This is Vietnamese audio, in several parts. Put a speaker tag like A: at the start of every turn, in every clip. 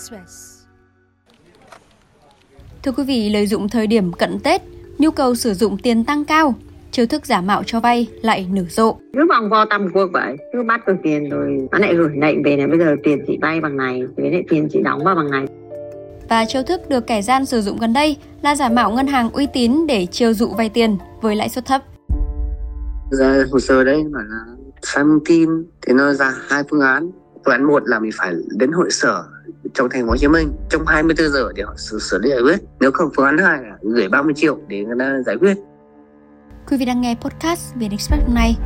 A: Express. Thưa quý vị, lợi dụng thời điểm cận Tết, nhu cầu sử dụng tiền tăng cao, chiêu thức giả mạo cho vay lại nở rộ.
B: cứ vòng vo tầm cuộc vậy cứ bắt được tiền rồi nó lại gửi lệnh về này bây giờ tiền chị vay bằng này với lại tiền chị đóng vào bằng này
A: Và chiêu thức được kẻ gian sử dụng gần đây là giả mạo ngân hàng uy tín để chiêu dụ vay tiền với lãi suất thấp.
C: ra hồ sơ đấy bảo là sai thông tin thì nó ra hai phương án phương án một là mình phải đến hội sở trong thành phố Hồ Chí Minh trong 24 giờ để họ xử xử lý giải quyết nếu không phương án hai là gửi 30 triệu để người ta giải quyết
A: Quý vị đang nghe podcast Việt Express hôm nay.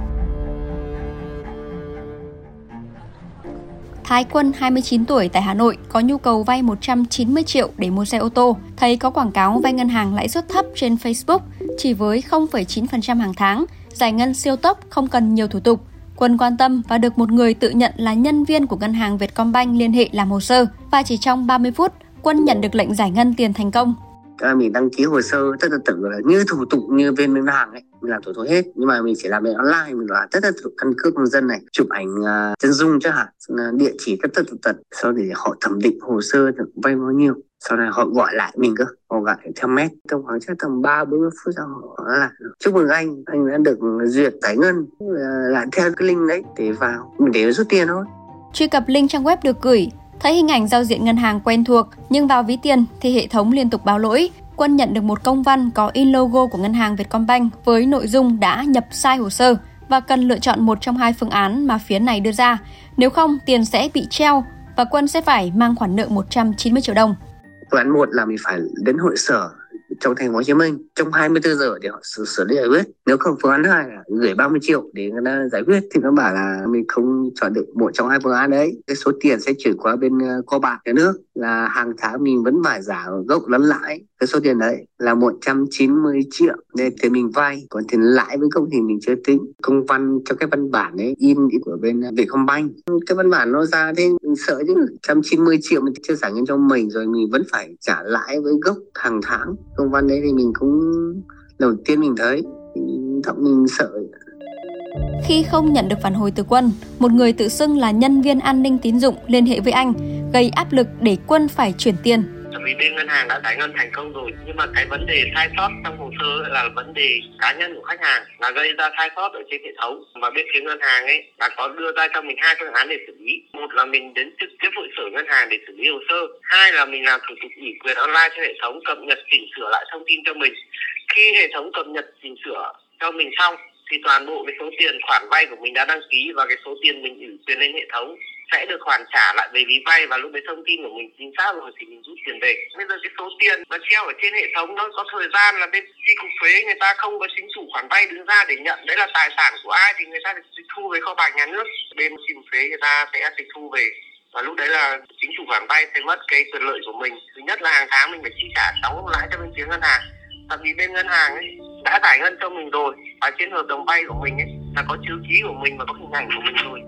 A: Thái Quân 29 tuổi tại Hà Nội có nhu cầu vay 190 triệu để mua xe ô tô. Thấy có quảng cáo vay ngân hàng lãi suất thấp trên Facebook chỉ với 0,9% hàng tháng, giải ngân siêu tốc không cần nhiều thủ tục. Quân quan tâm và được một người tự nhận là nhân viên của ngân hàng Vietcombank liên hệ làm hồ sơ. Và chỉ trong 30 phút, Quân nhận được lệnh giải ngân tiền thành công.
C: Các mình đăng ký hồ sơ tất cả tưởng là như thủ tục như bên ngân hàng ấy mình làm thủ tục hết. Nhưng mà mình chỉ làm bên online mình làm tất cả thủ căn cước công dân này chụp ảnh uh, chân dung chứ hả à, địa chỉ tất tần tật sau để họ thẩm định hồ sơ được vay bao nhiêu sau này họ gọi lại mình cơ họ gọi theo mét trong khoảng chắc tầm ba bốn phút sau họ là chúc mừng anh anh đã được duyệt giải ngân là lại theo cái link đấy để vào mình để rút tiền thôi
A: Truy cập link trang web được gửi, thấy hình ảnh giao diện ngân hàng quen thuộc nhưng vào ví tiền thì hệ thống liên tục báo lỗi. Quân nhận được một công văn có in logo của ngân hàng Vietcombank với nội dung đã nhập sai hồ sơ và cần lựa chọn một trong hai phương án mà phía này đưa ra. Nếu không, tiền sẽ bị treo và Quân sẽ phải mang khoản nợ 190 triệu đồng
C: phương án một là mình phải đến hội sở trong thành phố Hồ Chí Minh trong 24 giờ để họ xử xử lý giải quyết. Nếu không, phương án hai là gửi 30 triệu để người ta giải quyết, thì nó bảo là mình không chọn được một trong hai phương án đấy. Cái số tiền sẽ chuyển qua bên co kho bạc nhà nước là hàng tháng mình vẫn phải trả gốc lẫn lãi. Cái số tiền đấy là 190 triệu. Nên thì mình vay, còn tiền lãi với công thì mình chưa tính. Công văn cho cái văn bản ấy, in của bên Vietcombank. Cái văn bản nó ra thế mình sợ chứ 190 triệu mình chưa giải ngân cho mình rồi mình vẫn phải trả lãi với gốc hàng tháng. Công văn đấy thì mình cũng đầu tiên mình thấy thì giọng mình sợ
A: Khi không nhận được phản hồi từ Quân, một người tự xưng là nhân viên an ninh tín dụng liên hệ với anh, gây áp lực để Quân phải chuyển tiền.
C: Tại vì bên ngân hàng đã giải ngân thành công rồi. Nhưng mà cái vấn đề sai sót trong hồ sơ là vấn đề cá nhân của khách hàng là gây ra sai sót ở trên hệ thống. Và bên phía ngân hàng ấy đã có đưa ra cho mình hai phương án để xử lý. Một là mình đến trực tiếp hội sở ngân hàng để xử lý hồ sơ. Hai là mình làm thủ tục ủy quyền online cho hệ thống, cập nhật chỉnh sửa lại thông tin cho mình. Khi hệ thống cập nhật chỉnh sửa cho mình xong thì toàn bộ cái số tiền khoản vay của mình đã đăng ký và cái số tiền mình ủy quyền lên hệ thống sẽ được hoàn trả lại về ví vay và lúc đấy thông tin của mình chính xác rồi thì mình rút tiền về. Bây giờ cái số tiền nó treo ở trên hệ thống nó có thời gian là bên chi cục thuế người ta không có chính chủ khoản vay đứng ra để nhận. Đấy là tài sản của ai thì người ta tịch thu về kho bạc nhà nước. Bên chi cục thuế người ta sẽ tịch thu về. Và lúc đấy là chính chủ khoản vay sẽ mất cái quyền lợi của mình. Thứ nhất là hàng tháng mình phải chi trả đóng lãi cho bên phía ngân hàng. Tại vì bên ngân hàng ấy đã giải ngân cho mình rồi. Và trên hợp đồng vay của mình ấy là có chữ ký của mình và có hình ảnh của mình rồi.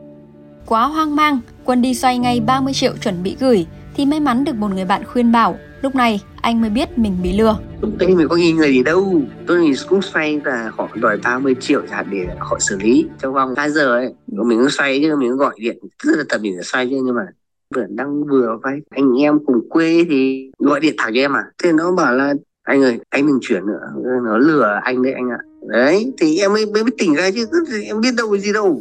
A: Quá hoang mang, Quân đi xoay ngay 30 triệu chuẩn bị gửi thì may mắn được một người bạn khuyên bảo. Lúc này, anh mới biết mình bị lừa.
C: lúc đấy mình có nghi ngờ gì đâu. Tôi mình cũng xoay và họ đòi 30 triệu hạn để họ xử lý trong vòng 2 giờ ấy mình cứ xoay chứ mình cứ gọi điện. Rất là tầm mình xoay chứ nhưng mà vừa đang vừa vay. Anh em cùng quê thì gọi điện thẳng cho em à. Thế nó bảo là anh ơi anh đừng chuyển nữa. Nó lừa anh đấy anh ạ. Đấy thì em mới mới tỉnh ra chứ. Em biết đâu gì đâu.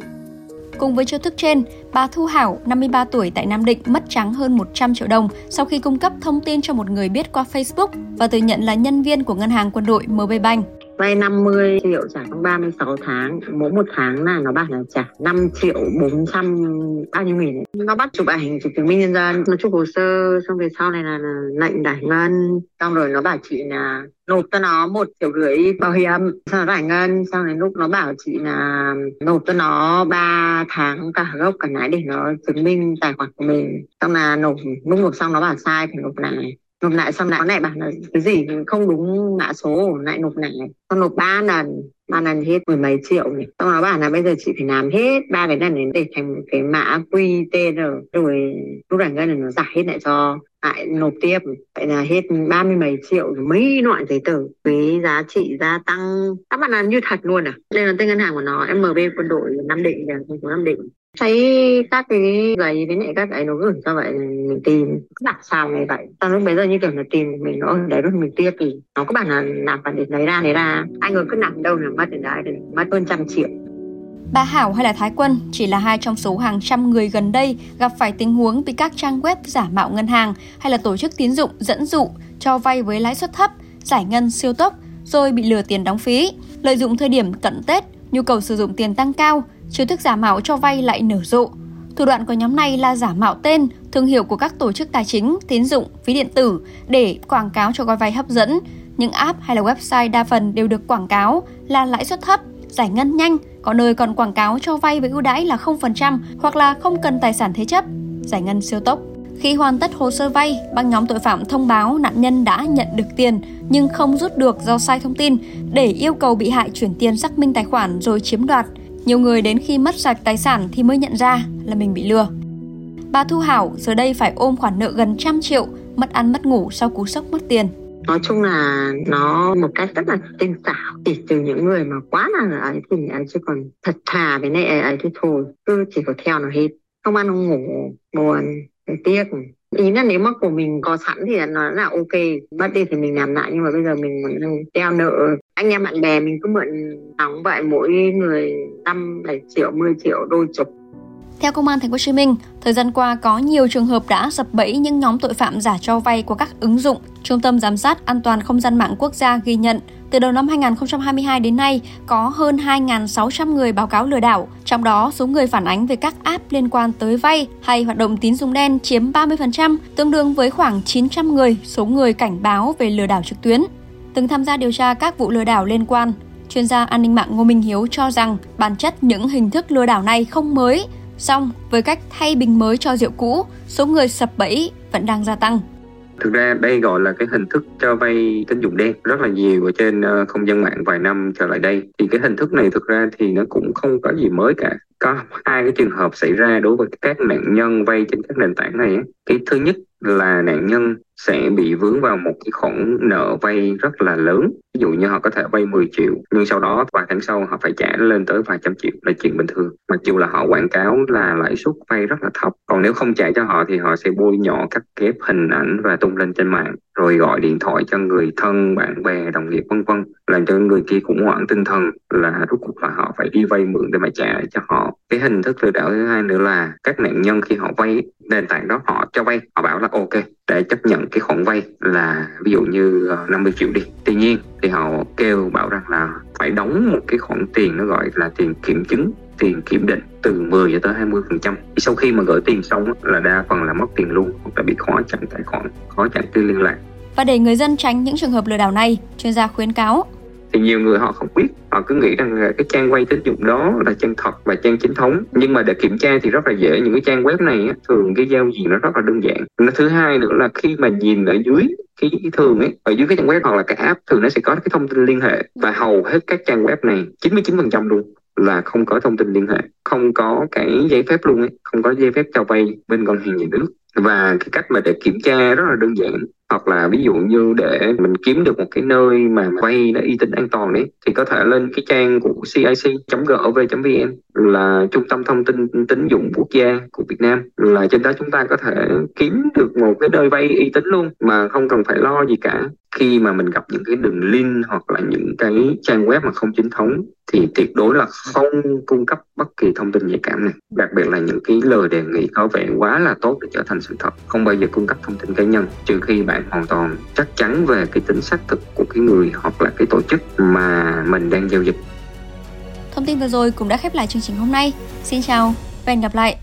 A: Cùng với chiêu thức trên, bà Thu Hảo, 53 tuổi tại Nam Định mất trắng hơn 100 triệu đồng sau khi cung cấp thông tin cho một người biết qua Facebook và tự nhận là nhân viên của ngân hàng quân đội MB Bank
B: vay 50 triệu trả trong 36 tháng mỗi một tháng là nó bảo là trả 5 triệu 400 bao nhiêu nghìn ấy. nó bắt chụp ảnh chụp chứng minh nhân dân nó chụp hồ sơ xong về sau này là, là lệnh giải ngân. Xong rồi nó bảo chị là nộp cho nó một triệu rưỡi bảo hiểm xong nó giải ngân. Xong đến lúc nó bảo chị là nộp cho nó 3 tháng cả gốc cả lãi để nó chứng minh tài khoản của mình. Xong là nộp lúc nộp xong nó bảo sai thì nộp lại nộp lại xong lại nó lại bảo là cái gì không đúng mã số, lại nộp lại xong nộp ba lần ba lần hết mười mấy triệu này xong nó bảo là bây giờ chị phải làm hết ba cái lần đến để thành một cái mã QTR rồi lúc này ngân là nó giải hết lại cho, lại nộp tiếp. Vậy là hết ba mươi mấy triệu mấy loại giấy tờ với giá trị gia tăng. Các bạn làm như thật luôn à? Đây là tên ngân hàng của nó MB quân đội Nam Định thành phố Nam Định thấy các cái giấy với lại các cái nó gửi cho vậy mình tìm đặt sao này vậy sau lúc bây giờ như kiểu là tìm mình nó đấy lúc mình tiếc thì nó có bản là nạp vào để lấy ra lấy ra anh người cứ nạp đâu là mất đến đấy mất hơn trăm triệu
A: Bà Hảo hay là Thái Quân chỉ là hai trong số hàng trăm người gần đây gặp phải tình huống bị các trang web giả mạo ngân hàng hay là tổ chức tín dụng dẫn dụ cho vay với lãi suất thấp, giải ngân siêu tốc rồi bị lừa tiền đóng phí. Lợi dụng thời điểm cận Tết, nhu cầu sử dụng tiền tăng cao, chiêu thức giả mạo cho vay lại nở rộ. Thủ đoạn của nhóm này là giả mạo tên, thương hiệu của các tổ chức tài chính, tín dụng, ví điện tử để quảng cáo cho gói vay hấp dẫn. Những app hay là website đa phần đều được quảng cáo là lãi suất thấp, giải ngân nhanh, có nơi còn quảng cáo cho vay với ưu đãi là 0% hoặc là không cần tài sản thế chấp, giải ngân siêu tốc. Khi hoàn tất hồ sơ vay, băng nhóm tội phạm thông báo nạn nhân đã nhận được tiền nhưng không rút được do sai thông tin để yêu cầu bị hại chuyển tiền xác minh tài khoản rồi chiếm đoạt. Nhiều người đến khi mất sạch tài sản thì mới nhận ra là mình bị lừa. Bà Thu Hảo giờ đây phải ôm khoản nợ gần trăm triệu, mất ăn mất ngủ sau cú sốc mất tiền.
B: Nói chung là nó một cách rất là tinh xảo. Chỉ từ những người mà quá là ấy thì ấy chứ còn thật thà với này ấy thì thôi. Cứ chỉ có theo nó hết. Không ăn không ngủ buồn tiếc ý là nếu mà của mình có sẵn thì nó là ok mất đi thì mình làm lại. Nhưng mà bây giờ mình muốn đeo nợ. Anh em bạn bè mình cứ mượn nóng vậy mỗi người năm bảy triệu 10 triệu đôi chục.
A: Theo Công an Thành phố Hồ Chí Minh, thời gian qua có nhiều trường hợp đã sập bẫy những nhóm tội phạm giả cho vay của các ứng dụng. Trung tâm Giám sát An toàn Không gian mạng quốc gia ghi nhận, từ đầu năm 2022 đến nay, có hơn 2.600 người báo cáo lừa đảo, trong đó số người phản ánh về các app liên quan tới vay hay hoạt động tín dụng đen chiếm 30%, tương đương với khoảng 900 người số người cảnh báo về lừa đảo trực tuyến. Từng tham gia điều tra các vụ lừa đảo liên quan, chuyên gia an ninh mạng Ngô Minh Hiếu cho rằng bản chất những hình thức lừa đảo này không mới, song với cách thay bình mới cho rượu cũ, số người sập bẫy vẫn đang gia tăng.
D: Thực ra đây gọi là cái hình thức cho vay tín dụng đen rất là nhiều ở trên ờ, không gian mạng vài năm trở lại đây. Thì cái hình thức này thực ra thì nó cũng không có gì mới cả. Có hai cái trường hợp xảy ra đối với các nạn nhân vay trên các nền tảng này. Cái thứ nhất là nạn nhân sẽ bị vướng vào một cái khoản nợ vay rất là lớn. Ví dụ như họ có thể vay 10 triệu, nhưng sau đó vài tháng sau họ phải trả lên tới vài trăm triệu, là chuyện bình thường. Mặc dù là họ quảng cáo là lãi suất vay rất là thấp, còn nếu không trả cho họ thì họ sẽ bôi nhọ cắt ghép hình ảnh và tung lên trên mạng, rồi gọi điện thoại cho người thân, bạn bè, đồng nghiệp, vân vân, làm cho người kia khủng hoảng tinh thần là rốt cuộc là họ phải đi vay mượn để mà trả cho họ. Cái hình thức lừa đảo thứ hai nữa là các nạn nhân khi họ vay, nền tảng đó họ cho vay, họ bảo là ok để chấp nhận cái khoản vay là ví dụ như ờ, 50 triệu đi. Tuy nhiên thì họ kêu bảo rằng là phải đóng một cái khoản tiền nó gọi là tiền kiểm chứng, tiền kiểm định từ 10 cho tới 20 phần trăm. Sau khi mà gửi tiền xong là đa phần là mất tiền luôn, hoặc là bị khóa chặn tài khoản khóa chặn cái liên lạc.
A: Và để người dân tránh những trường hợp lừa đảo này, chuyên gia khuyến cáo
D: thì nhiều người họ không biết, họ cứ nghĩ rằng là cái trang quay tín dụng đó là trang thật và trang chính thống. Nhưng mà để kiểm tra thì rất là dễ, những cái trang web này thường cái giao diện nó rất là đơn giản. Nó thứ hai nữa là khi mà nhìn ở dưới cái thường ấy, ở dưới cái trang web hoặc là cái app, thường nó sẽ có cái thông tin liên hệ. Và hầu hết các trang web này 99% luôn là không có thông tin liên hệ. Không có cái giấy phép luôn ấy, không có giấy phép cho vay bên ngân hàng nhà nước và cái cách mà để kiểm tra rất là đơn giản. Hoặc là ví dụ như để mình kiếm được một cái nơi mà vay nó uy tín an toàn đấy thì có thể lên cái trang của cic.gov.vn là trung tâm thông tin tín dụng quốc gia của Việt Nam. Là trên đó chúng ta có thể kiếm được một cái nơi vay uy tín luôn, mà không cần phải lo gì cả khi mà mình gặp những cái đường link hoặc là những cái trang web mà không chính thống, thì tuyệt đối là không cung cấp bất kỳ thông tin nhạy cảm này đặc biệt là những cái lời đề nghị có vẻ quá là tốt để trở thành sự thật, không bao giờ cung cấp thông tin cá nhân. Trừ khi bạn hoàn toàn chắc chắn về cái tính xác thực của cái người hoặc là cái tổ chức mà mình đang giao dịch.
A: Thông tin vừa rồi cũng đã khép lại chương trình hôm nay. Xin chào và hẹn gặp lại.